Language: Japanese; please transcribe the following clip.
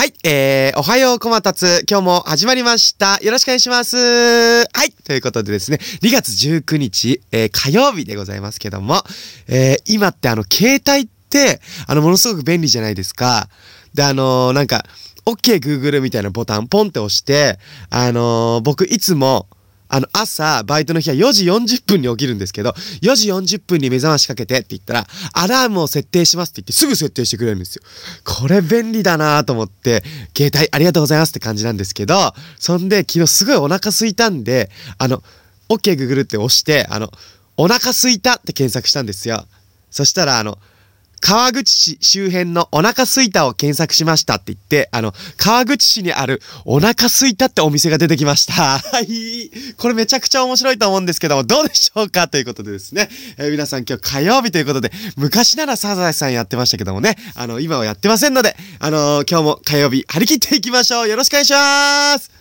はい、えー、おはようこまたつ、今日も始まりました。よろしくお願いします。はい、ということでですね、2月19日、えー、火曜日でございますけども、えー、今ってあの、携帯って、あの、ものすごく便利じゃないですか。で、あのーなんか、OK Google みたいなボタンポンって押して、あのー僕いつも、あの、朝、バイトの日は4時40分に起きるんですけど、4時40分に目覚ましかけてって言ったら、アラームを設定しますって言ってすぐ設定してくれるんですよ。これ便利だなと思って、携帯ありがとうございますって感じなんですけど、そんで昨日すごいお腹空いたんで、あの、OK Google って押して、あの、お腹空いたって検索したんですよ。そしたら、あの、川口市周辺のお腹すいたを検索しましたって言って、あの、川口市にあるお腹すいたってお店が出てきました。はい。これめちゃくちゃ面白いと思うんですけども、どうでしょうか？ということでですね、えー皆さん今日火曜日ということで、昔ならサザエさんやってましたけどもね、あの、今はやってませんので、あのー今日も火曜日張り切っていきましょう。よろしくお願いします